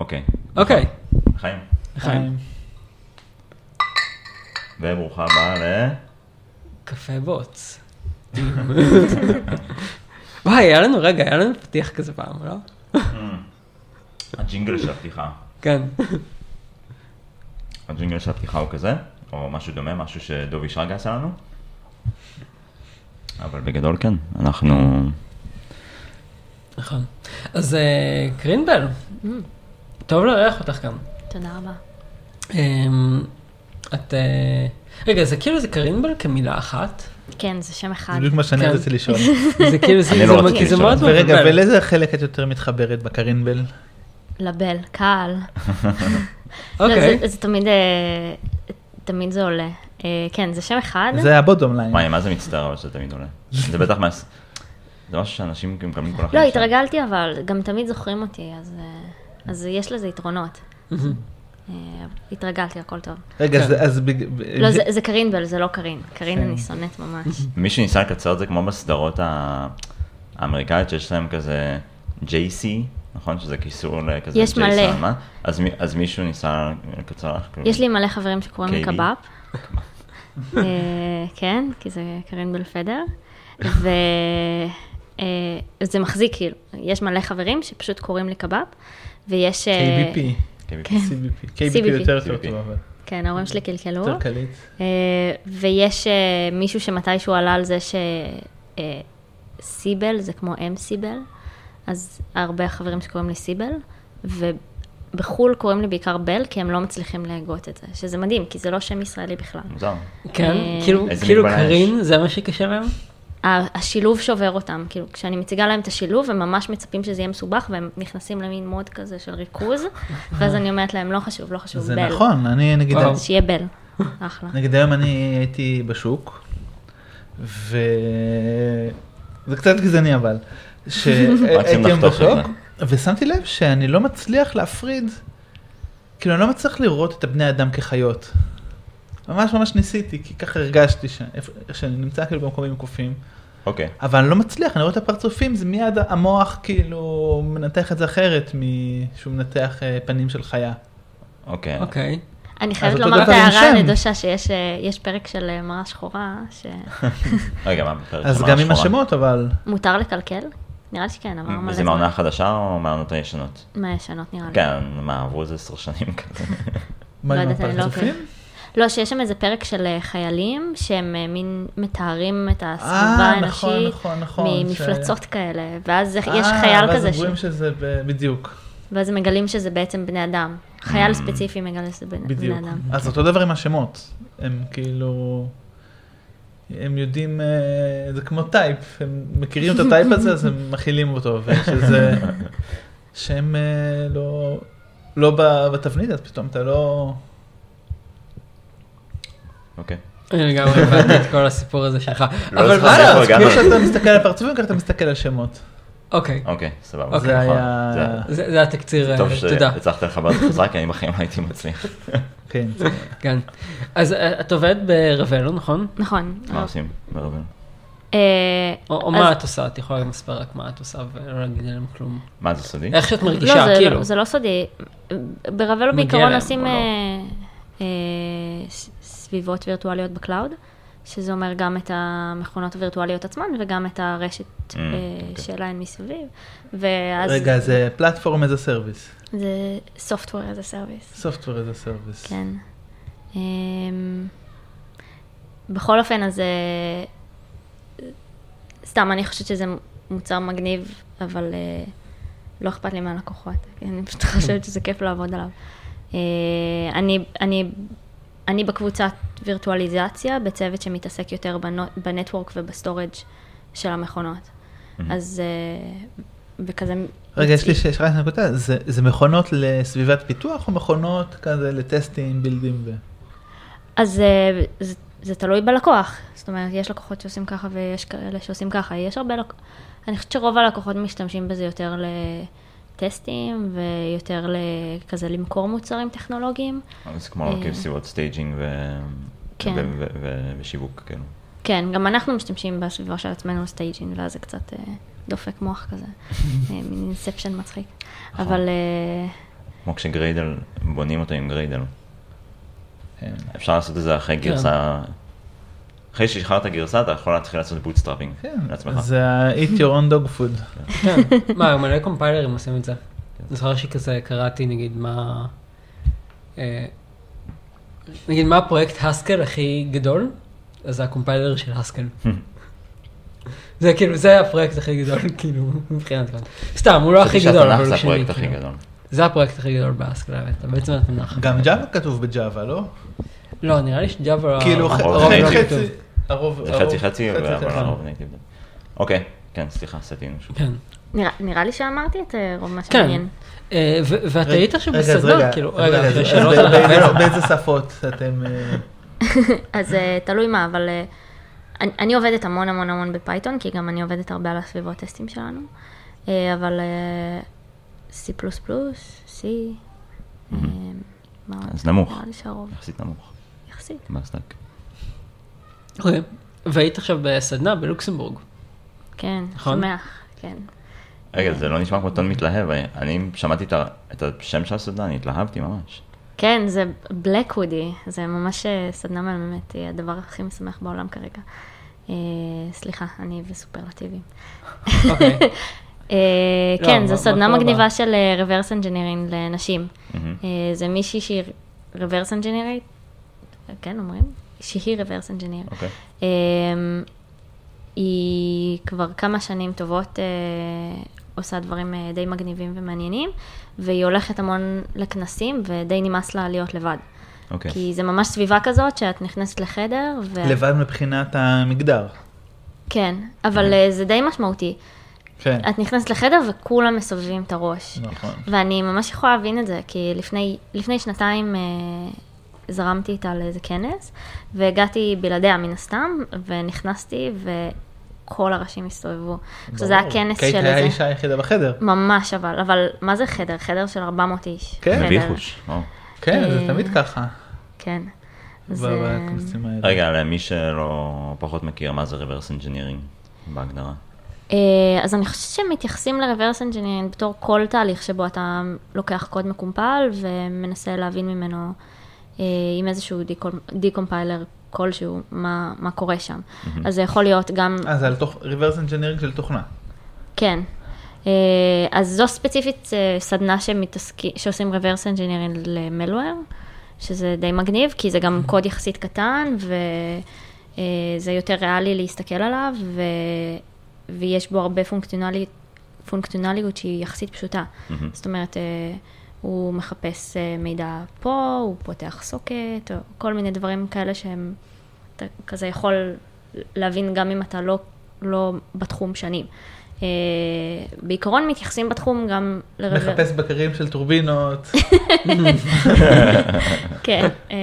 אוקיי. אוקיי. חיים. חיים. וברוכה הבאה ל... קפה בוץ. וואי, היה לנו, רגע, היה לנו פתיח כזה פעם, לא? הג'ינגל של הפתיחה. כן. הג'ינגל של הפתיחה הוא כזה, או משהו דומה, משהו שדובי שרגא עשה לנו. אבל בגדול כן, אנחנו... נכון. אז אה, קרינבל, טוב לארח אותך כאן. תודה רבה. אמ, את... אה, רגע, זה כאילו זה קרינבל כמילה אחת? כן, זה שם אחד. זה בדיוק מה שאני כן. רציתי לשאול. זה כאילו, זה- אני לא. מאוד ורגע. ולאיזה חלק את יותר מתחברת בקרינבל? לבל, קהל. לא, אוקיי. זה- תמיד, אה, תמיד זה עולה. אה, כן, זה שם אחד. זה הבוטום ליין. וואי, מה זה מצטער אבל שזה תמיד עולה. זה בטח מה... זה משהו שאנשים מקבלים כל לא, החיים. שלהם. התרגלתי אבל, גם תמיד זוכרים אותי, אז, אז יש לזה יתרונות. מהמם. אה, התרגלתי, הכל טוב. רגע, כן. אז- ב- לא, זה, זה קרינבל, זה לא קרין. קרין כן. אני שונאת ממש. מי שניסה לקצר את זה כמו בסדרות האמריקאיות שיש להם כזה JC, נכון? שזה קיסור לכזה יש מלא. אז מי- אז מישהו ניסה לקצר לך? יש לי מלא חברים שקוראים לי. קבב. אה, כן, כי זה קרינבל פדר. וזה מחזיק, כאילו. יש מלא חברים שפשוט קוראים לי קבב, ויש... אה, KBP. KBP. CBP. KBP. יותר טוב. אבל כן, ההורים שלי קלקלו. יותר קליט. אה, ויש אה, מישהו שמתישהו עלה על זה שסיבל זה כמו אם סיבל, אז הרבה חברים שקוראים לי סיבל, ובחו"ל קוראים לי בעיקר בל, כי הם לא מצליחים להגות את זה, שזה מדהים, כי זה לא שם ישראלי בכלל. מוזר. כן, כאילו, כאילו? קרין, זה מה שקשה להם? השילוב שובר אותם, כאילו, כשאני מציגה להם את השילוב, הם ממש מצפים שזה יהיה מסובך, והם נכנסים למין מוד כזה של ריכוז, ואז אני אומרת להם, לא חשוב, לא חשוב, זה בל. נכון, אני נגיד... אז שיהיה בל. אחלה. נגיד היום אני הייתי בשוק, ו... זה קצת גזעני אבל, שהייתי היום בשוק, ושמתי לב שאני לא מצליח להפריד, כאילו אני לא מצליח לראות את הבני אדם כחיות. ממש ממש ניסיתי, כי ככה הרגשתי ש- שאני נמצא כאילו במקומים קופים, אוקיי. אבל אני לא מצליח, אני רואה את הפרצופים, זה מיד המוח כאילו מנתח את זה אחרת משהוא מנתח אה, פנים של חיה. אוקיי. אוקיי. אני חייבת לומר את עם ההערה. הנדושה שיש אה, יש פרק של אה, מראה שחורה, רגע, מה? בפרק אז של גם מראה עם שחורה? השמות, אבל שמותר לקלקל? נראה לי שכן, עבר מלא וזה זמן. מהעונה החדשה או מהעונות הישנות? מהישנות נראה לי. כן, מה, עברו איזה עשר שנים כזה. מה לא עם יודעת, אני לא הפרצופים? לא, שיש שם איזה פרק של אה, חיילים, שהם אה, מין מתארים את הסביבה אה, נכון, האנושית, נכון, נכון, ממפלצות כאלה, ואז זה- יש חייל ואז כזה, ש- אומרים שזה ב- בדיוק, ואז מגלים שזה בעצם בני אדם. חייל ספציפי מגלה שזה בני בדיוק. בני אדם. אז אותו דבר עם השמות, הם כאילו, הם יודעים, זה כמו טייפ, הם מכירים את הטייפ הזה אז הם מכילים אותו, וכשזה שם אה, לא, לא בתבנית אז פתאום אתה לא, אוקיי. אני לגמרי הבנתי את כל הסיפור הזה שלך. לא אבל מה לעשות? כמו שאתה מסתכל על פרצופים ככה אתה מסתכל על שמות. אוקיי. אוקיי, סבבה. זה נכון. היה- זה- התקציר, טוב אה, תודה. שהצלחת לחבר את זה חזרה, כי אני בחיים לא הייתי מצליח. כן, כן. אז אה, את עובדת ברבלו, נכון? נכון. מה עושים? ברבים. אה, או מה את עושה? את יכולה לספר רק מה את עושה ולא להגיד עליהם כלום. מה זה סודי? איך שאת לא, מרגישה, זה כאילו. לא- זה לא סודי. ברבלו בעיקרון עושים סביבות וירטואליות ב cloud, שזה אומר גם את המכונות הווירטואליות עצמן וגם את הרשת Mm, אה, אוקיי. שלהן מסביב. ואז רגע זה platform as a service, זה software as a service. software as a service. כן. אמ, בכל אופן, אז אה, סתם, אני חושבת שזה מוצר מגניב, אבל אה, לא אכפת לי מהלקוחות. כי אני פשוט חושבת שזה כיף לעבוד עליו. אה, אני, אני, אני בקבוצת וירטואליזציה, בצוות שמתעסק יותר ב network וב storage של המכונות. אז, אה, וכזה... רגע, יש לי שאלה נקודה, זה זה מכונות לסביבת פיתוח או מכונות כזה לטסטים, builds ו... אז אה, זה, זה תלוי בלקוח. זאת אומרת, יש לקוחות שעושים ככה ויש כאלה שעושים ככה. יש הרבה לקוחות, אני חושבת שרוב הלקוחות משתמשים בזה יותר לטסטים ויותר לכזה למכור מוצרים טכנולוגיים. זה כמו אה. כאילו סביבות staging ו- כן. ושיווק, כאילו. כן, גם אנחנו משתמשים בסביבה של עצמנו staging, ואז זה קצת אה, דופק מוח כזה, אה, מין inception מצחיק. נכון. אבל, אה, כמו כש Gradle, בונים אותו עם Gradle. כן. אפשר לעשות את זה אחרי גרסה, אחרי ששחררת גרסה אתה יכול להתחיל לעשות bootstrapping כן, לעצמך. זה ה-eat your own dog food. כן, מה, מלא קומפיילרים עושים את זה. אני זוכר שכזה קראתי נגיד מה, אה, נגיד מה הפרויקט Haskell הכי גדול, אז זה הקומפיילר של Haskell. זה כאילו, זה הפרויקט הכי גדול, כאילו, מבחינת כאן. סתם, הוא לא הכי חשבתי גדול, שהתנ"ך אבל זה הוא שני, הכי כאילו. גדול. זה הפרויקט הכי גדול ב Haskell, האמת, בעצם התנ"ך. גם Java כתוב ב Java, לא? לא, נראה לי ש Java... כאילו. חצי, הרוב, זה הרוב- חצי חצי, אבל. הרוב native. אוקיי, כן, סליחה, סטינו שוב. כן. נראה- לי שאמרתי את אה, רוב מה כן. שמעניין. אה, ו- ואת היית עכשיו רגע, כאילו, רגע, אז שאלות על באיזה- שפות אתם... אה, אז תלוי מה, אבל אני, עובדת המון המון המון ב Python, כי גם אני עובדת הרבה על הסביבות טסטים שלנו, אבל C++, C, מה עוד? אז נמוך. יחסית נמוך, יחסית. ב stack. אוקיי. והיית עכשיו בסדנה בלוקסמבורג. כן, נכון? שמח, כן. רגע, זה לא נשמע כמו טון מתלהב, אני- אני שמעתי את השם של הסדנה, אני התלהבתי ממש. כן, זה בלק הודי, זה ממש אה, סדנה מהממת, היא הדבר הכי משמח בעולם כרגע. אה, סליחה, אני וסופרלטיבים. אוקיי. אה, לא, כן, זו סדנה מגניבה בה? של אה, reverse engineering לנשים. אה, זה מישהי שהיא reverse engineering, כן אומרים? שהיא reverse engineer. אוקיי. אה, היא כבר כמה שנים טובות אה, עושה דברים אה, די מגניבים ומעניינים, והיא הולכת המון לכנסים, ודי נמאס לה להיות לבד. אוקיי. כי זה ממש סביבה כזאת שאת נכנסת לחדר, ו... לבד מבחינת המגדר. כן, אבל אה, זה די משמעותי. כן, את נכנסת לחדר וכולם מסובבים את הראש. נכון. ואני ממש יכולה להבין את זה, כי לפני, לפני שנתיים זרמתי איתה לאיזה כנס, והגעתי בלעדיה מן הסתם, ונכנסתי וכל הראשים הסתובבו. עכשיו זה היה. כנס קייט של היה איזה... האישה היחידה בחדר. ממש אבל, אבל מה זה חדר? חדר של 400 איש. כן. חדר. מביא חוש. וואו. כן, זה אה, תמיד ככה. כן. בכנסים האלה. רגע, למי שלא פחות מכיר, מה זה reverse engineering בהגדרה? אה, אז אני חושבת שהם מתייחסים ל-reverse engineering בתור כל תהליך שבו אתה לוקח קוד מקומפל ומנסה להבין ממנו עם איזשהו דיקומפיילר כלשהו, מה, מה קורה שם. אז זה יכול להיות גם, אה, זה על תוך, reverse engineering של תוכנה. כן. אה, אז זו ספציפית אה, סדנה שמתעסקי, שעושים reverse engineering למלוור, שזה די מגניב, כי זה גם קוד יחסית קטן, וזה יותר ריאלי להסתכל עליו, ו... ויש בו הרבה פונקציונליות, פונקציונליות שהיא יחסית פשוטה. מהמם. זאת אומרת, אה, הוא מחפש אה, מידע פה, הוא פותח סוקט, או כל מיני דברים כאלה שהם, אתה כזה יכול להבין גם אם אתה לא, לא בתחום שנים. אה, בעיקרון מתייחסים בתחום גם לרוור... מחפש בקרים של טורבינות. כן. אה,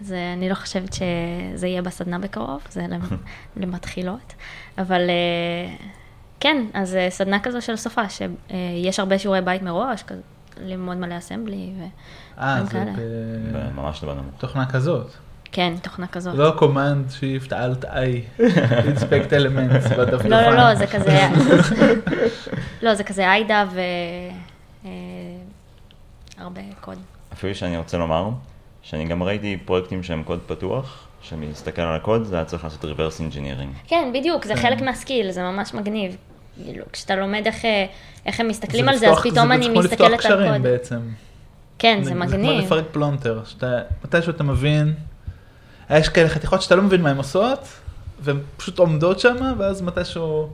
אז אה, אני לא חושבת שזה יהיה בסדנה בקרוב, זה למ- למתחילות. אבל כן, אז סדנה כזו של סופה, שיש הרבה שיעורי בית מראש, ללמוד מלא אסמבלי, ו... אה, דברים זה כאלה. ב- ממש לא בנמוך. תוכנה כזאת. כן, תוכנה כזאת. לא command shift alt i, inspect elements בדפדפן. לא, לא, לא, זה כזה, לא, זה כזה איידה ו... אה, הרבה קוד. אפילו שאני רוצה לומר, שאני גם ראיתי פרויקטים שהם קוד פתוח, שמסתכל על הקוד, זה היה צריך לעשות reverse engineering. כן, בדיוק, זה חלק מה skill, זה ממש מגניב. כאילו, כשאתה לומד איך, אה, איך הם מסתכלים זה על זה, לפתוח- אז פתאום אני זה כמו מסתכלת לפתוח על קשרים קוד. בעצם. כן, זה כמו מגניב. לפרק פלונטר, שאתה, מתישהו אתה מבין, יש כאלה חתיכות שאתה לא מבין מה הן עושות, והן פשוט עומדות שם, ואז מתישהו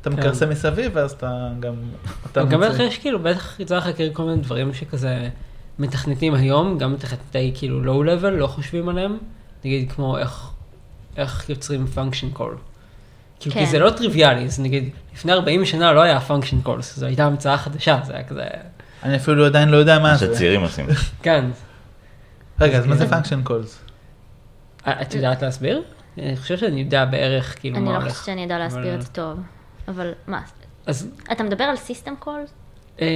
אתה כן. מכרסם מסביב, ואז אתה גם, אתה גם בטח. יש כאילו, בטח יצא לך להכיר כל מיני דברים שכזה מתכנתים היום, גם מתכנתי כאילו low level, לא חושבים עליהם, נגיד כמו איך, איך יוצרים function call. כאילו, כי כן. זה לא טריוויאלי, אז נגיד, לפני 40 שנה לא היה function calls, זו הייתה המצאה חדשה, זה היה כזה, אני אפילו עדיין לא יודע מה מה זה. שצעירים עושים. כן. רגע, אז מה זה כן. function calls? אה, את יודעת להסביר? אני חושב שאני יודע בערך כאילו אני מה לא הולך. חושבת שאני אדע להסביר את זה טוב. אבל מה, אז אתה מדבר על system call? אמ,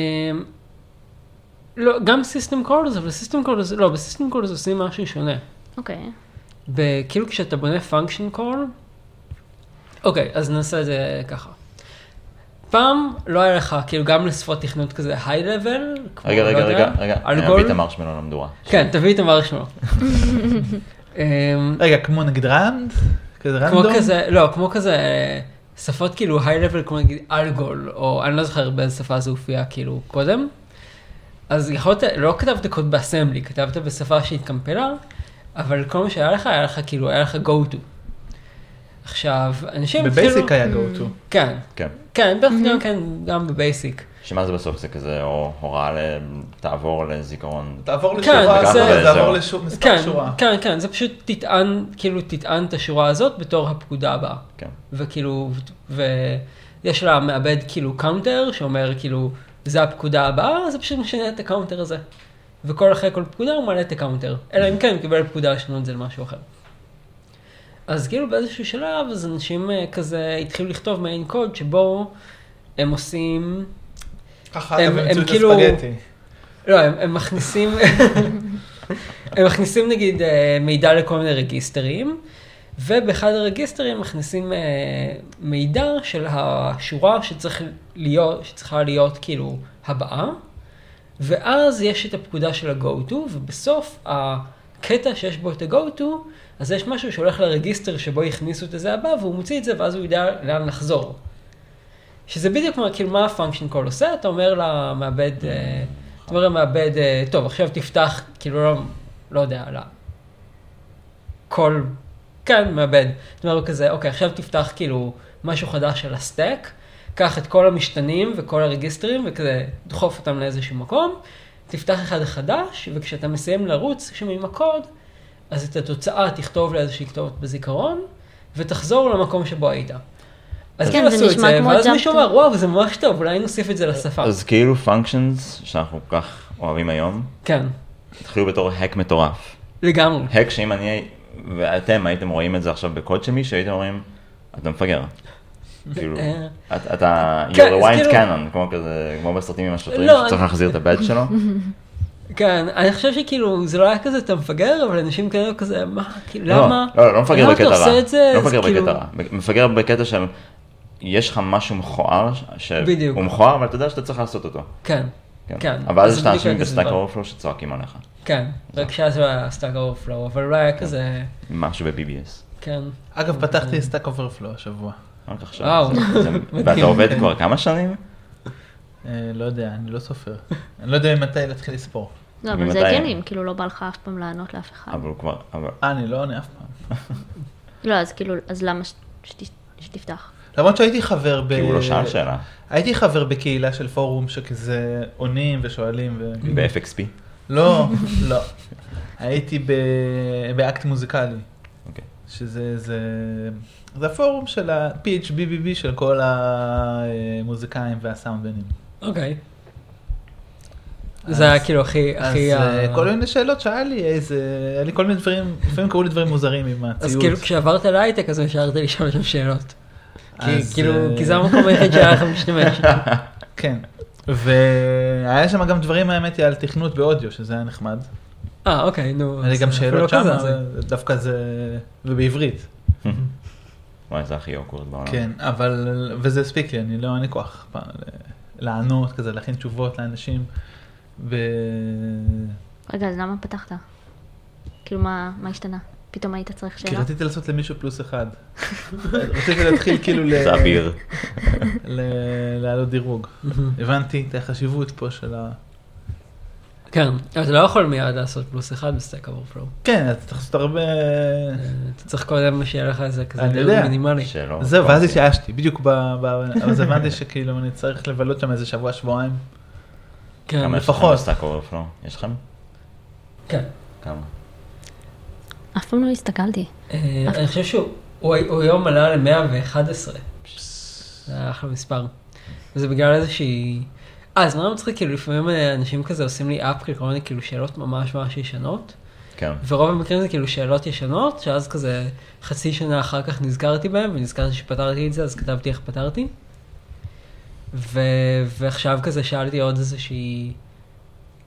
לא, גם system calls, אבל system calls, לא, ב system calls עושים משהו שונה. אוקיי. כאילו כשאתה בונה function call, אוקיי, אז נעשה את זה ככה. פעם לא היה לך, כאילו גם לשפות תכנות כזה high-level, רגע, רגע, רגע, רגע, אני. אביא את המרשמלו למדורה. כן, תביא את המרשמלו. אמ, רגע, כמו נגיד רנד? כזה כמו random? כזה, לא, כמו כזה אה, שפות כאילו high-level, כמו נגיד ALGOL, או אני לא זוכר באיזה שפה זה הופיע כאילו קודם. אז יכולת, לא כתבת קוד באסמבלי, כתבת בשפה שהתקמפלה, אבל כל מה שהיה לך, היה לך כאילו, היה לך go to. עכשיו, אנשים ב BASIC היה go to. כן, כן. כן, בערך גם כן, גם ב BASIC. שמה זה בסוף? זה כזה, או הוראה ל... תעבור לזיכרון. תעבור כן, לשורה, זה- תעבור זהו. לשור- מספר כן, שורה. כן, כן, זה פשוט תטען, כאילו תטען את השורה הזאת בתור הפקודה הבאה. כן. וכאילו, ויש לה מעבד כאילו counter שאומר כאילו, זה הפקודה הבאה, זה פשוט משנה את ה counter הזה. וכל אחרי כל פקודה הוא מעלה את ה counter. אלא אם כן הוא קיבל פקודה לשנות את זה למשהו אחר. אז כאילו באיזשהו שלב, אז אנשים אה, כזה התחילו לכתוב מין קוד שבו הם עושים, ככה הם- הם כאילו- הספגטי. לא, הם, הם מכניסים, הם מכניסים נגיד אה, מידע לכל מיני רג'יסטרים, ובאחד הרג'יסטרים מכניסים אה, מידע של השורה שצריך להיות, שצריכה להיות כאילו הבאה, ואז יש את הפקודה של ה-go to, ובסוף הקטע שיש בו את ה-go to, אז יש משהו שהולך לרגיסטר שבו הכניסו את זה הבא, והוא מוציא את זה, ואז הוא יודע לאן לחזור. שזה בדיוק מה, כאילו מה ה function call עושה, אתה אומר למעבד, אה, אתה אומר למעבד, אה, טוב, עכשיו תפתח, כאילו לא, לא יודע, לא. כל, כן, מעבד. אתה אומר לו כזה, אוקיי, עכשיו תפתח כאילו משהו חדש על ה stack, קח את כל המשתנים וכל הרגיסטרים וכזה, דחוף אותם לאיזשהו מקום, תפתח אחד חדש, וכשאתה מסיים לרוץ שם עם הקוד, אז את התוצאה תכתוב לאיזושהי כתובת בזיכרון, ותחזור למקום שבו היית. אז כן, כאילו זה עשו את נשמע זה, כמו ואז מישהו אמר, וואו, זה ממש טוב, אולי נוסיף את זה לשפה. אז כאילו functions שאנחנו כל כך אוהבים היום, כן, התחילו בתור hack מטורף. לגמרי. hack שאם אני, ואתם הייתם רואים את זה עכשיו בקוד של מישהו, הייתם אומרים, אתה מפגר. כאילו, אה. אתה- כן, you're a white כאילו- cannon, כמו כזה, כמו בסרטים עם השוטרים, לא, שצריך להחזיר את הבד שלו. כן, אני חושב שכאילו, זה לא היה כזה, אתה מפגר, אבל אנשים כאלה כזה, מה, כאילו, לא, למה? לא, לא מפגר למה בקטע אתה רע. עושה את זה? לא מפגר כאילו- בקטע רע. מפגר בקטע של, יש לך משהו מכוער, בדיוק. שהוא מכוער, אבל אתה יודע שאתה צריך לעשות אותו. כן, כן. אבל אז יש את האנשים ב Stack. Overflow שצועקים עליך. כן, רק שאז הוא היה Stack Overflow, אבל אולי היה כזה, משהו ב-BBS. כן. אגב, פתחתי Stack Overflow השבוע. רק עכשיו. וואו. ואתה עובד כבר כמה שנים? אה, לא יודע, אני לא סופר. אני לא יודע ממתי להתחיל לספור. לא, אבל זה? הגיוני, כאילו לא בא לך אף פעם לענות לאף אחד. אבל הוא כבר, אבל... אה, אני לא עונה אף פעם. לא, אז כאילו, אז למה שתפתח? למרות שהייתי חבר ב... כי הוא לא שאל שאלה. הייתי חבר בקהילה של פורום שכזה עונים ושואלים. ו... ב-FXP. לא, לא. הייתי ב... באקט מוזיקלי, אוקיי. שזה זה... זה הפורום של ה-PHBBB של כל המוזיקאים והסאונדמנים. אוקיי. זה היה כאילו הכי, אז הכי... אה, ה- כל מיני שאלות שהיה לי, איזה... היה לי כל מיני דברים, לפעמים קרו לי דברים מוזרים עם אז הציוד. כאילו כשעברת להייטק אז השארתי לשאול שם שאלות. אז, כאילו, אה, כי זה המקום היחיד שהיה לך משתמש. כן. והיה שם גם דברים, האמת היא, על תכנות באודיו, שזה היה נחמד. אה, אוקיי, נו. היה לי אז גם שאלות לא שם, אז- דווקא זה... ובעברית. וואי, זה הכי אוקוורד בעולם. כן, אבל... וזה הספיק לי, אני לא, אין לי כוח ל- לענות כזה, להכין תשובות לאנשים. ו... רגע, אז למה פתחת? כאילו, מה מה השתנה? פתאום היית צריך כי שאלה? רציתי לעשות למישהו פלוס אחד. רציתי להתחיל כאילו ל... זה אביר. ל- להעלות דירוג. הבנתי את החשיבות פה של ה... כן, אבל אתה לא יכול מיד לעשות פלוס אחד ב Stack Overflow. כן, אתה צריך לעשות הרבה... אתה צריך קודם שיהיה לך איזה כזה דירוג. מינימלי. זהו, ואז אוקיי. התייאשתי, בדיוק ב... ב- אז הבנתי שכאילו אני צריך לבלות שם איזה שבוע, שבועיים. כן, כמה לפחות. Overflow? יש לכם? כן. כמה? אף פעם לא הסתכלתי. אה, אני חושב שהוא הוא- הוא היום עלה ל-111. זה היה אחלה מספר. וזה בגלל איזושהי... אה, זה נורא מצחיק, כאילו לפעמים אה, אנשים כזה עושים לי אפ כל מיני כאילו שאלות ממש ממש ישנות. כן. ורוב המקרים זה כאילו שאלות ישנות, שאז כזה חצי שנה אחר כך נזכרתי בהם, ונזכרתי שפתרתי את זה, אז כתבתי איך פתרתי. ו... ועכשיו כזה שאלתי עוד איזושהי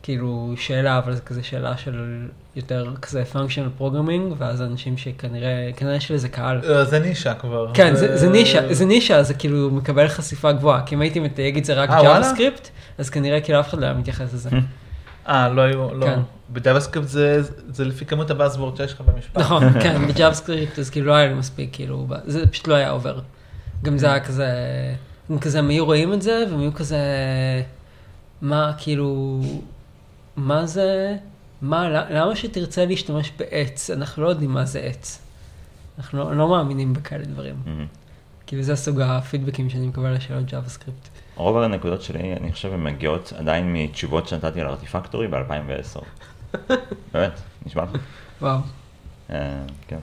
כאילו שאלה, אבל זה כזה שאלה של יותר כזה functional programming, ואז אנשים שכנראה, כנראה יש לזה קהל. לא, זה נישה כבר. כן, זה, זה נישה, זה נישה, זה כאילו מקבל חשיפה גבוהה, כי אם הייתי מתייג את זה רק אה? JavaScript, אז כנראה כאילו אף אחד לא היה מתייחס לזה. אה, לא היו, לא. כן. ב JavaScript זה זה לפי כמות ה buzzword שיש לך במשפט. נכון, כן, ב JavaScript אז כאילו לא היה לי מספיק, כאילו, זה פשוט לא היה עובר. גם זה היה כזה, הם כזה, הם היו רואים את זה, והם היו כזה, מה, כאילו, מה זה, מה, למה שתרצה להשתמש בעץ? אנחנו לא יודעים מה זה עץ. אנחנו לא, לא מאמינים בכאלה דברים. מהמם. כאילו זה סוג הפידבקים שאני מקבל לשאלות JavaScript. רוב הנקודות שלי, אני חושב, הן מגיעות עדיין מתשובות שנתתי על ארטיפקטורי ב-2010. באמת, נשמע לך? וואו. אה, כן.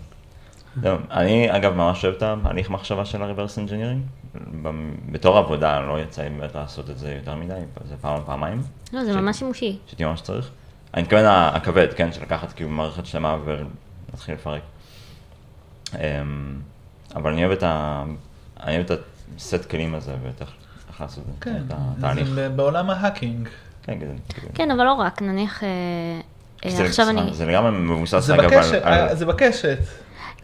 אני אגב ממש אוהב את ההליך מחשבה של ה-reverse engineering. בתור עבודה לא יצא לי באמת לעשות את זה יותר מדי, זה פעם או פעמיים, לא, זה ש- ממש שימושי. שהייתי ממש צריך. אני מתכוון הכבד, כן, של לקחת כאילו מערכת שלמה ולהתחיל לפרק. אמ, אבל אני אוהב את ה... אני אוהב את הסט כלים הזה ואת איך לעשות את זה, כן, את התהליך. זה בעולם ההאקינג. כן, זה כאילו... כן, אבל לא רק, נניח, אה, אה, עכשיו אני... זה לגמרי מבוסס אגב על... אה, זה בקשת.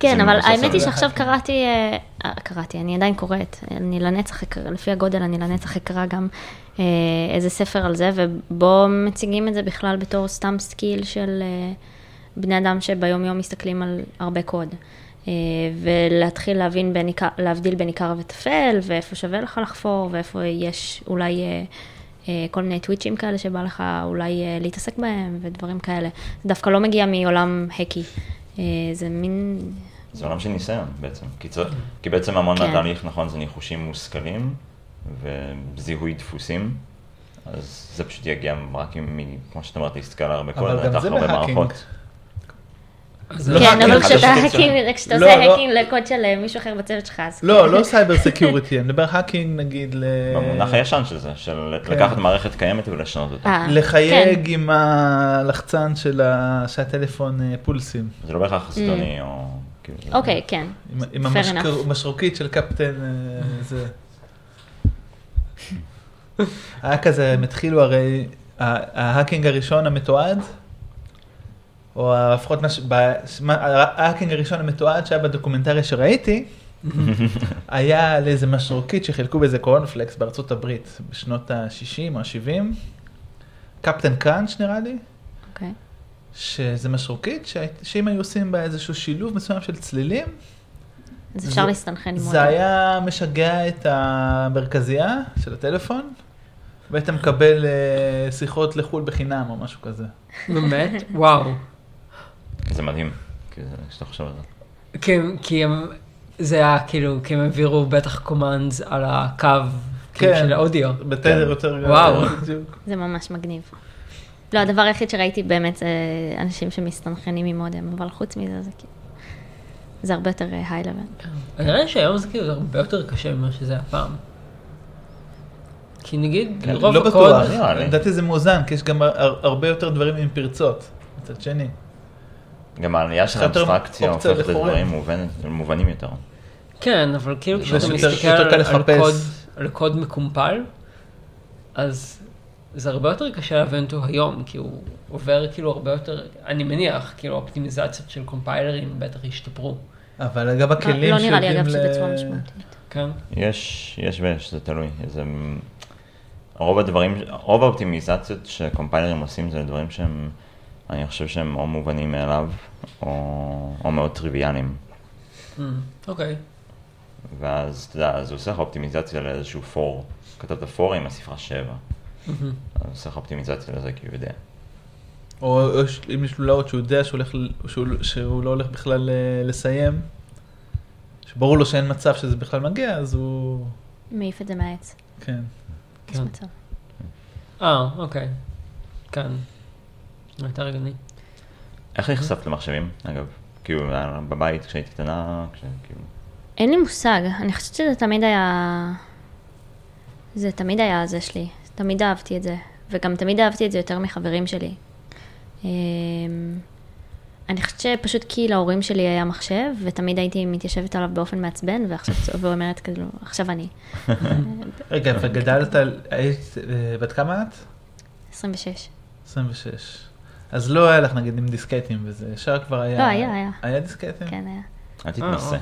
כן, אבל האמת היא. שעכשיו קראתי, אה, אה, קראתי, אני עדיין קוראת, אני לנצח, אקרא- לפי הגודל אני לנצח אקרא גם אה, איזה ספר על זה, ובו מציגים את זה בכלל בתור סתם skill של בני אדם שביום יום מסתכלים על הרבה קוד. ולהתחיל להבין בין להבדיל בין עיקר וטפל, ואיפה שווה לך לחפור, ואיפה יש אולי כל מיני טוויצ'ים כאלה שבא לך אולי להתעסק בהם, ודברים כאלה. זה דווקא לא מגיע מעולם הקי. אה, זה מין זה עולם של ניסיון בעצם, כי, צר... כי בעצם המון כן. מהתהליך נכון זה ניחושים מושכלים וזיהוי דפוסים, אז זה פשוט יגיע רק עם, מ- כמו שאת אומרת, להסתכל על הרבה קוד, אבל גם זה בהאקינג. לא כן, אבל כשאתה האקינג, כשאתה לא, עושה לא. האקינג לקוד של אה, מישהו אחר בצוות שלך, אז... לא, לא סייבר סקיוריטי, אני מדבר האקינג נגיד ל... במונח הישן של זה, של כן. לקחת מערכת קיימת ולשנות אותה. אה, לחייג כן. עם הלחצן של ה- שהטלפון אה, פולסים. זה לא בהכרח חסידוני או... כאילו, אוקיי, כן. עם-. המשרוקית של קפטן זה. היה כזה, הם התחילו הרי, ה- ההאקינג הראשון המתועד, או לפחות ההאקינג הראשון המתועד שהיה בדוקומנטריה שראיתי, היה על איזה משרוקית שחילקו באיזה קורנפלקס בארצות הברית בשנות ה-60 או ה-70, קפטן קראנץ' נראה לי, אוקיי. שזה משרוקית שאם היו עושים בה איזשהו שילוב מסוים של צלילים, אז אפשר זה- להסתנכרן עם זה היה משגע את המרכזייה של הטלפון, והיית מקבל אה, שיחות לחו"ל בחינם או משהו כזה. באמת? וואו. זה מדהים, כשאתה חושב על זה. כי, כי הם, זה היה כאילו, כי הם העבירו בטח קומנדס על הקו כאילו, כן. של האודיו. בתדר כן. יותר גדול. וואו. זה ממש מגניב. לא, הדבר היחיד שראיתי באמת זה אנשים שמסתנכרנים עם מודם, אבל חוץ מזה זה כאילו... זה הרבה יותר אה, היי-לבל. נראה לי שהיום זה כאילו הרבה יותר קשה ממה שזה היה פעם. כי נגיד, כן, רוב לא הקוד, בטוח, נראה לי. לדעתי זה מאוזן, כי יש גם הר- הרבה יותר דברים עם פרצות, מצד שני. גם העלייה של האבסטרקציה הופכת. לדברים מובנים יותר. כן, אבל כאילו כשאתה מסתכל על. קוד, על קוד מקומפל, אז זה הרבה יותר קשה להבין אותו היום, כי הוא עובר כאילו הרבה יותר, אני מניח, כאילו אופטימיזציות של קומפיילרים בטח השתפרו. אבל אגב הכלים לא נראה לי אגב ל- שבצורה משמעותית. כן? יש, יש ויש, זה תלוי. זה... רוב הדברים, רוב האופטימיזציות שקומפיילרים עושים זה דברים שהם, אני חושב שהם או מובנים מאליו, או, או מאוד טריוויאליים. Mm, אוקיי. ואז, אתה יודע, אז הוא עושה לך אופטימיזציה לאיזשהו פור. כתבת פור עם הספרה 7. מהמם. אז הוא עושה לך אופטימיזציה לזה כי הוא יודע. או אם יש לולאות שהוא יודע שהוא, הולך, שהוא, שהוא לא הולך בכלל אה, לסיים, שברור לו שאין מצב שזה בכלל מגיע, אז הוא... מעיף את זה מהעץ. כן. יש כן. מצב. אה, אוקיי. כן. יותר הגיוני. איך נחשפת למחשבים, אגב? כאילו, בבית כשהייתי קטנה, כשכאילו... אין לי מושג, אני חושבת שזה תמיד היה... זה תמיד היה זה שלי, תמיד אהבתי את זה, וגם תמיד אהבתי את זה יותר מחברים שלי. אמ, אני חושבת שפשוט כי להורים שלי היה מחשב, ותמיד הייתי מתיישבת עליו באופן מעצבן, ועכשיו, ואומרת כאילו, עכשיו אני. רגע, וגדלת, על- היית, אה, בת כמה את? 26. 26. אז לא היה לך נגיד עם דיסקטים וזה, ישר כבר היה... לא, היה, היה. היה דיסקטים? כן, היה. אל תתנסה.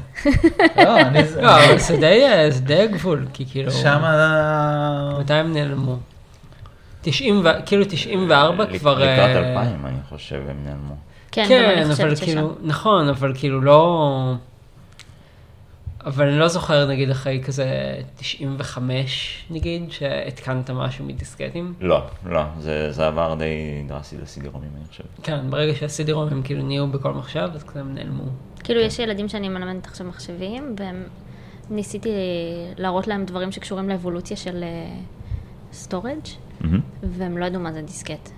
לא, אני... זה- לא, אבל זה די, אה, זה די הגבול, כי כאילו... שמה... מתי הם נעלמו? 90, ו- כאילו 94 לק- כבר... לקראת אה, 2000, אני חושב, הם נעלמו. כן, כן, אבל. כאילו, נכון, אבל כאילו לא... אבל אני לא זוכר, נגיד, אחרי כזה 95, נגיד, שהתקנת משהו מדיסקטים. לא, לא, זה זה עבר די דרסטי לסידירומים, אני חושב. כן, ברגע שהסידירום הם כאילו נהיו בכל מחשב, אז כזה הם נעלמו. כאילו, יש ילדים שאני מלמדת עכשיו מחשבים, והם... ניסיתי להראות להם דברים שקשורים לאבולוציה של storage, מהמם. והם לא ידעו מה זה דיסקט.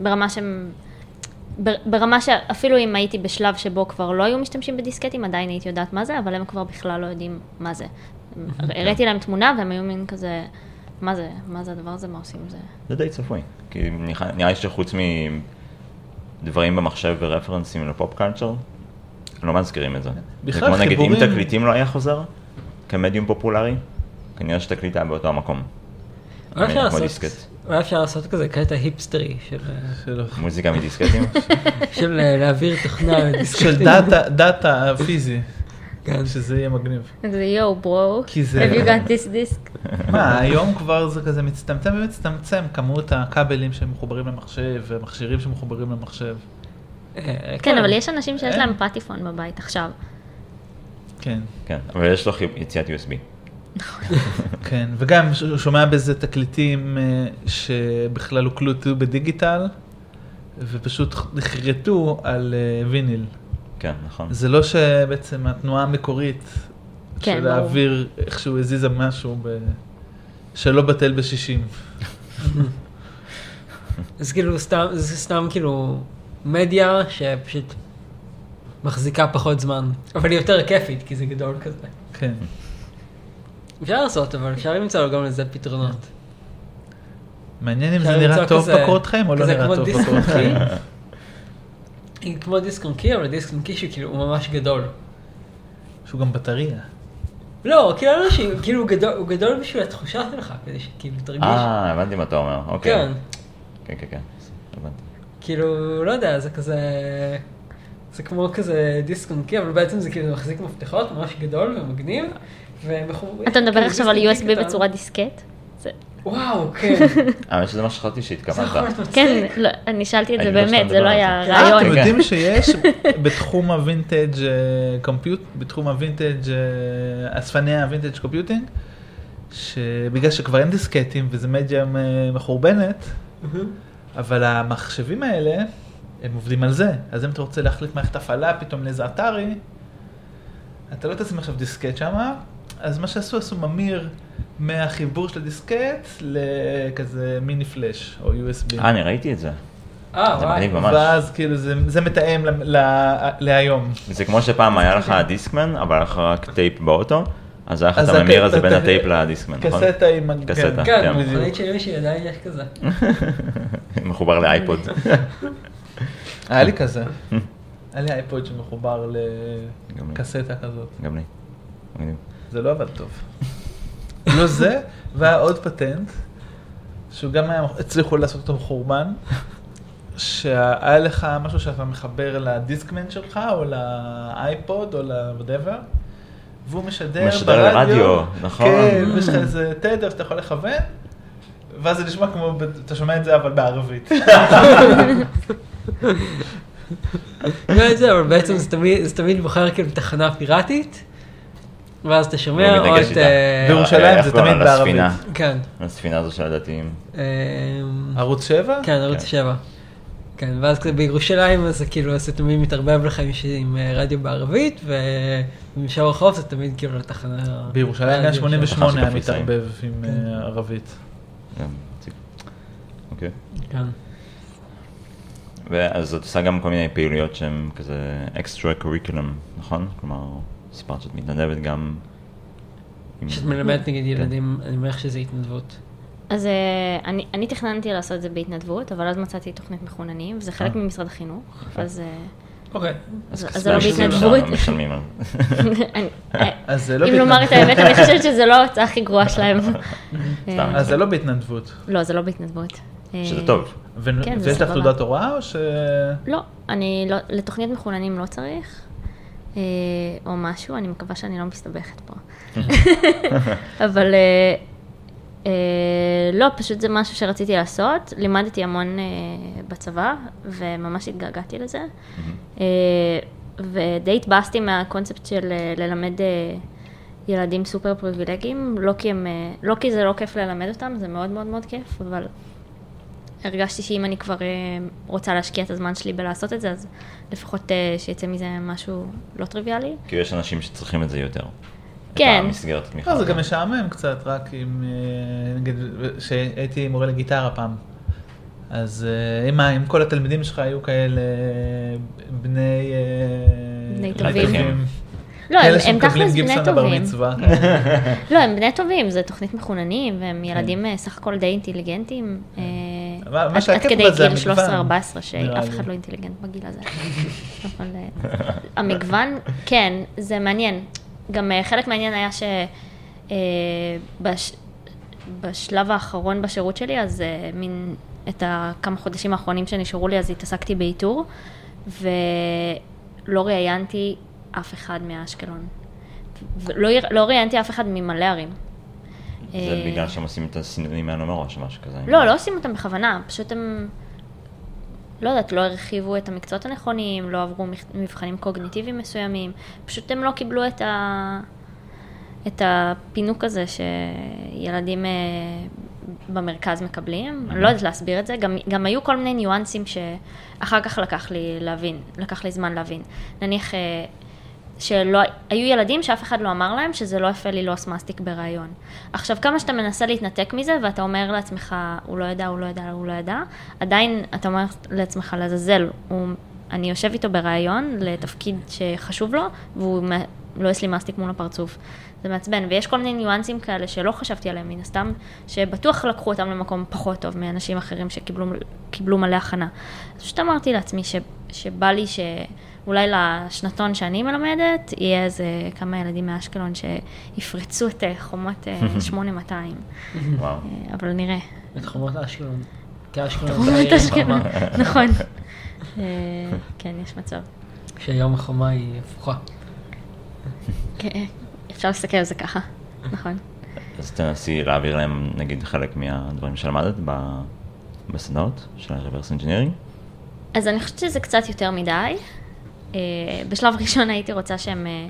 ברמה שהם... בר- ברמה שאפילו אם הייתי בשלב שבו כבר לא היו משתמשים בדיסקטים, עדיין הייתי יודעת מה זה, אבל הם כבר בכלל לא יודעים מה זה. הראיתי להם תמונה והם היו מין כזה, מה זה, מה זה הדבר הזה, מה עושים עם זה? זה די צפוי. כי נראה לי שחוץ מדברים במחשב ו reference ים ל pop culture, לא מזכירים את זה. בכלל, זה כמו נגיד, אם חיבורים- תקליטים לא היה חוזר כמדיום פופולרי, כנראה שתקליט היה באותו המקום. אולי אפשר לעשות. אולי אפשר לעשות כזה קטע היפסטרי של, אה, של- מוזיקה מדיסקטים. של אה, להעביר תוכנה לדיסקטים. של דאטה, דאטה פיזי, כן. שזה יהיה מגניב. כזה יואו bro, כי זה- have you got this disk? מה, היום כבר זה כזה מצטמצם ומצטמצם, כמות הכבלים שמחוברים למחשב, ומכשירים שמחוברים למחשב. אה, כן, אבל יש אנשים שיש. להם פטיפון בבית עכשיו. כן, כן, אבל יש לו יציאת USB. כן, וגם ש- שומע בזה תקליטים אה, שבכלל הוקלטו בדיגיטל, ופשוט נחרטו על אה, ויניל. כן, נכון. זה לא שבעצם התנועה המקורית כן, של. להעביר איכשהו הזיזה משהו ב... שלא בטל בשישים. אז כאילו סתם, זה סתם כאילו מדיה שפשוט מחזיקה פחות זמן, אבל היא יותר כיפית כי זה גדול כזה. כן. אפשר לעשות, אבל אפשר למצוא גם לזה פתרונות. מעניין אם זה נראה טוב בקורות חיים או לא נראה טוב בקורות חיים. כמו דיסק און קי, אבל דיסק און קי שהוא כאילו הוא ממש גדול. שהוא גם בטריה. לא, כאילו לא שהוא כאילו הוא גדול, הוא גדול בשביל התחושה שלך, כדי שכאילו תרגיש. אה, הבנתי מה אתה אומר, אוקיי. כן, כן, כן, כן. הבנתי. כאילו, לא יודע, זה כזה... זה כמו כזה דיסק און קי, אבל בעצם זה כאילו מחזיק מפתחות ממש גדול ומגניב. ומחוברים- אתה מדבר כאילו, עכשיו על USB קטן. בצורה דיסקט? זה- וואו, כן. האמת שזה מה שחשבתי זה שהתכוונת. יכול להיות מצחיק. כן, לא, אני שאלתי את זה לא באמת, זה לא היה זה. אה, רעיון. אתם כן. יודעים שיש בתחום ה vintage comput, בתחום הווינטג' אה, אספני ה vintage computing, שבגלל שכבר אין דיסקטים וזה מדיה אה, מחורבנת, אבל המחשבים האלה, הם עובדים על זה. אז אם אתה רוצה להחליף מערכת הפעלה פתאום לאיזה אטארי, אתה לא תשים עכשיו דיסקט שמה, אז מה שעשו, עשו ממיר מהחיבור של הדיסקט לכזה mini flash או USB. אה, אני ראיתי את זה. אה, זה וואי. מגניב ממש. ואז כאילו זה, זה מתאם ל, ל, להיום. זה כמו שפעם היה לך דיסקמן, אבל היה לך רק טייפ באוטו, אז היה לך אז את הממיר הזה בין הטייפ- לדיסקמן, נכון? קסטה עם... קסטה. כן, כן. במכונית שלי שעדיין יש כזה. מחובר לאייפוד. היה לי כזה. היה לי אייפוד שמחובר. לקסטה כזאת. גם לי. זה לא עבד טוב. לא זה, והיה עוד פטנט, שהוא גם היה, הצליחו לעשות אותו מחורבן, שהיה לך משהו שאתה מחבר לדיסקמן שלך, או לאייפוד, או ל-whatever, והוא משדר משדר ברדיו. לרדיו, נכון. כן, ויש לך איזה תדר שאתה יכול לכוון, ואז זה נשמע כמו, אתה שומע את זה אבל בערבית. לא את זה, אבל בעצם זה תמיד, זה תמיד בוחר כאילו תחנה פיראטית, ואז אתה שומע והוא או את... אה, בירושלים איך זה תמיד? בערבית. כן. הספינה הזו של הדתיים. אה, ערוץ 7? כן, ערוץ כן. 7. כן, ואז כזה בירושלים אז זה כאילו, זה תמיד מתערבב לך עם, אה, רדיו בערבית, ובמשאר החוף זה תמיד כאילו לתחנה... בירושלים שם. 88 היה. מתערבב עם כן. אה, ערבית. מציג. אוקיי. כן. ואז את עושה גם כל מיני פעילויות שהן כזה אקסטרה קוריקולום, נכון? כלומר, סיפרת שאת מתנדבת גם. כשאת מלמדת נגיד ילדים, אני מניח שזה התנדבות. אז אה, אני, אני תכננתי לעשות את זה בהתנדבות, אבל אז מצאתי תוכנית מחוננים, וזה חלק אה. ממשרד החינוך, אז אה, אוקיי. אז- כספי אז זה לא בהתנדבות. אז זה לא אם לומר את בהתנדבות. האמת, אני חושבת שזה לא ההוצאה הכי גרועה שלהם. אז זה לא בהתנדבות. לא, זה לא בהתנדבות. שזה טוב. ו- כן, זה ויש לך. תעודת הוראה או ש... לא, אני לא, לתוכנית מחוננים לא צריך, אה, או משהו, אני מקווה שאני לא מסתבכת פה. אבל אה, אה, לא, פשוט זה משהו שרציתי לעשות. לימדתי המון אה, בצבא, וממש התגעגעתי לזה. אה, ודי התבאסתי מהקונספט של אה, ללמד אה, ילדים סופר פריבילגיים, לא כי, הם, אה, לא כי זה לא כיף ללמד אותם, זה מאוד מאוד מאוד כיף, אבל הרגשתי שאם אני כבר אה, רוצה להשקיע את הזמן שלי בלעשות את זה, אז לפחות אה, שיצא מזה משהו לא טריוויאלי. כי יש אנשים שצריכים את זה יותר. כן. את המסגרת תמיכה. לא, זה גם משעמם קצת, רק אם, אה, נגיד, כשהייתי מורה לגיטרה פעם, אז אם, אם כל התלמידים שלך היו כאלה בני... בני טובים. לא, הם, הם תכלס בני טובים. מצווה. לא, הם בני טובים, זה תוכנית מחוננים, והם ילדים אה, סך הכל די אינטליגנטים. אה, אבל מה עד- שהכיף עד כדי בזה, גיל המגוון, 13-14, נראה שאף. אחד לא אינטליגנט בגיל הזה. אבל אה, המגוון, כן, זה מעניין. גם אה, חלק מהעניין היה שבשלב האחרון בשירות שלי, אז אה, מין את הכמה חודשים האחרונים שנשארו לי, אז התעסקתי באיתור, ולא ראיינתי אף אחד מאשקלון. ולא לא ראיינתי אף אחד ממלא ערים. זה אה, בגלל שהם עושים את הסינונים האלו מראש, משהו כזה. לא, לא עושים אותם בכוונה, פשוט הם, לא יודעת, לא הרחיבו את המקצועות הנכונים, לא עברו מבחנים קוגניטיביים מסוימים, פשוט הם לא קיבלו את, ה... את הפינוק הזה שילדים אה, במרכז מקבלים. אני לא יודעת להסביר את זה, גם, גם היו כל מיני ניואנסים שאחר כך לקח לי להבין, לקח לי זמן להבין. נניח... שלא, היו ילדים שאף אחד לא אמר להם שזה לא יפה ללעוס מסטיק בריאיון. עכשיו, כמה שאתה מנסה להתנתק מזה, ואתה אומר לעצמך, הוא לא ידע, הוא לא ידע, הוא לא ידע, עדיין אתה אומר לעצמך, לעזאזל, אני יושב איתו בריאיון לתפקיד שחשוב לו, והוא מ- לועס לי מסטיק מול הפרצוף. זה מעצבן, ויש כל מיני ניואנסים כאלה שלא חשבתי עליהם מן הסתם, שבטוח לקחו אותם למקום פחות טוב מאנשים אחרים שקיבלו קיבלו מלא הכנה. אז פשוט אמרתי לעצמי ש, שבא לי שאולי לשנתון שאני מלמדת, יהיה איזה כמה ילדים מאשקלון שיפרצו את אה, חומות אה, 8200, וואו. אה, אבל נראה. את חומות אשקלון. כי אשקלון זה אשקלון. נכון. אה, כן, יש מצב. שהיום החומה היא הפוכה. כן, אפשר להסתכל על זה ככה, נכון. אז תנסי להעביר להם, נגיד, חלק מהדברים שלמדת בסדנאות של ה-reverse engineering. אז אני חושבת שזה קצת יותר מדי. אה, בשלב ראשון הייתי רוצה שהם אה,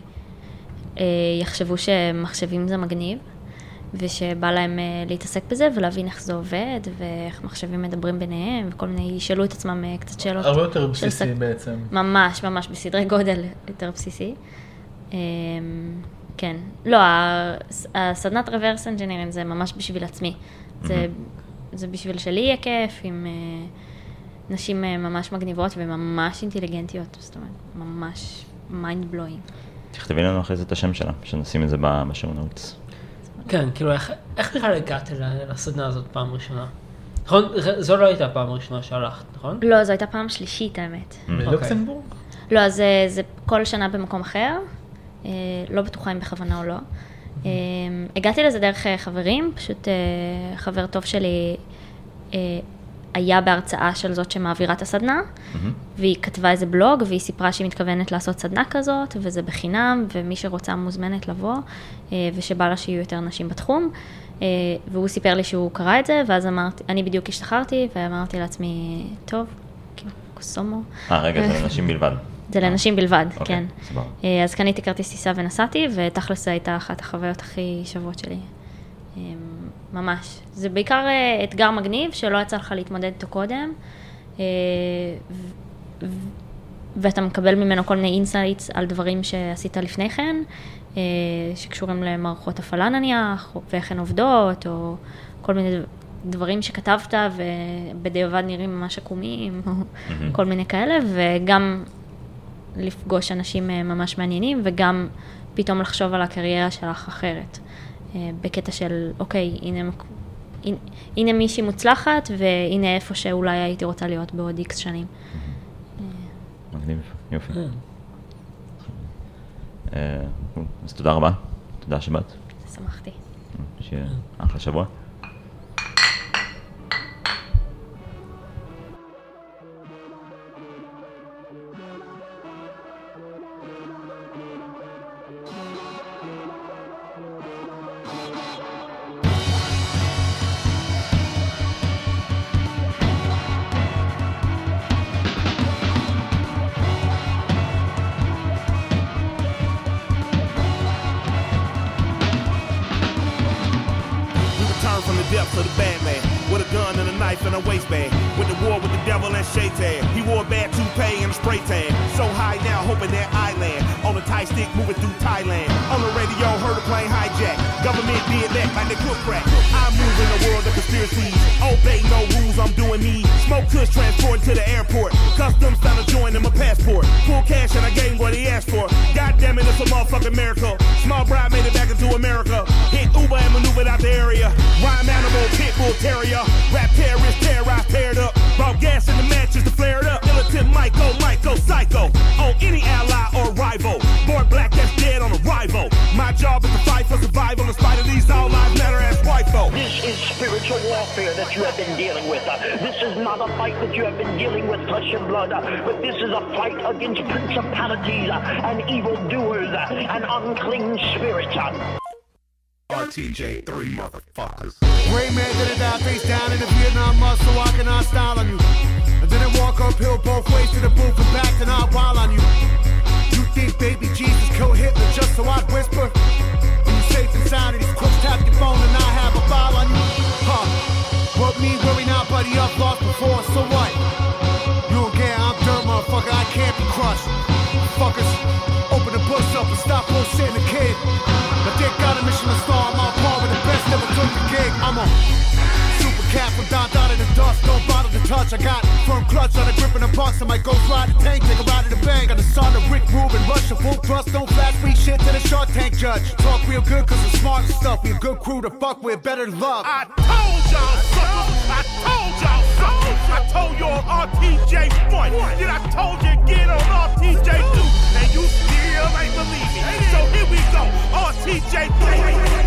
אה, יחשבו שמחשבים זה מגניב, ושבא להם להתעסק בזה ולהבין איך זה עובד, ואיך מחשבים מדברים ביניהם, וכל מיני, ישאלו את עצמם קצת שאלות. הרבה יותר בסיסי סק- בעצם. ממש, ממש, בסדרי גודל יותר בסיסי. כן. לא, הסדנת reverse engineering זה ממש בשביל עצמי. זה, זה בשביל שלי יהיה כיף, עם אה, נשים אה, ממש מגניבות וממש אינטליגנטיות, זאת אומרת, ממש mind blowing. תכתבי לנו אחרי זה את השם שלה, שנשים את זה ב- בשואו נוטס. כן, כאילו, איך- בכלל הגעת לסדנה הזאת פעם ראשונה? נכון? זו לא הייתה הפעם הראשונה שהלכת, נכון? לא, זו הייתה פעם שלישית, האמת. בלוקסמבורג? לא, אז זה, זה כל שנה במקום אחר, אה, לא בטוחה אם בכוונה או לא. אה, הגעתי לזה דרך אה, חברים, פשוט אה, חבר טוב שלי אה, היה בהרצאה של זאת שמעבירה את הסדנה, והיא כתבה איזה בלוג, והיא סיפרה שהיא מתכוונת לעשות סדנה כזאת, וזה בחינם, ומי שרוצה מוזמנת לבוא, אה, ושבא לה שיהיו יותר נשים בתחום. אה, והוא סיפר לי שהוא קרא את זה, ואז אמרתי, אני בדיוק השתחררתי, ואמרתי לעצמי, טוב, כאילו, קוסומו. אה, רגע, זה לנשים בלבד. זה לנשים בלבד, אוקיי, כן. סבבה. אה, אז קניתי כרטיס טיסה ונסעתי, ותכלס זו הייתה אחת החוויות הכי שוות שלי. ממש. זה בעיקר אה, אתגר מגניב, שלא יצא לך להתמודד איתו קודם, אה, ואתה מקבל ממנו כל מיני insights על דברים שעשית לפני כן, אה, שקשורים למערכות הפעלה נניח, ואיך הן עובדות, או כל מיני דברים שכתבת ובדיעבד נראים ממש עקומים, או כל מיני כאלה, וגם לפגוש אנשים ממש מעניינים, וגם פתאום לחשוב על הקריירה שלך אחרת. אה, בקטע של, אוקיי, הנה, הנה, הנה מישהי מוצלחת, והנה איפה שאולי הייתי רוצה להיות בעוד איקס שנים. מגניב, יופי. כן. אה, אז תודה רבה, תודה שבאת. שמחתי. שיהיה אחלה שבוע. It's a motherfucking miracle. Small bride made it back into America. Hit Uber and maneuvered out the area. Rhyme animal, pit bull terrier. Spiritual warfare that you have been dealing with. Uh, This is not a fight that you have been dealing with flesh and blood, uh, but this is a fight against principalities uh, and evildoers and unclean spirits. uh. RTJ, three motherfuckers. Gray man did it die face down in the Vietnam muscle, walking on style on you. And then I walk uphill both ways to the booth and back and I'll wild on you. You think baby Jesus killed Hitler just so I'd whisper? When you safe and sound and these crooks tap your phone and I have a file on you? the gig. I'm a super cat from down out of the dust. Don't bother to touch. I got firm clutch on a grip and a box. I might go fly the tank, take a ride to the bank. Got the son of Rick Rubin, rush a full thrust. Don't flash me shit to the shark tank judge. Talk real good cause we're smart stuff. We a good crew to fuck with, better love. I told y'all so. I told y'all so. I told you on RTJ one. Then I told you again on RTJ two. And you still ain't believe me. So here we go. RTJ three.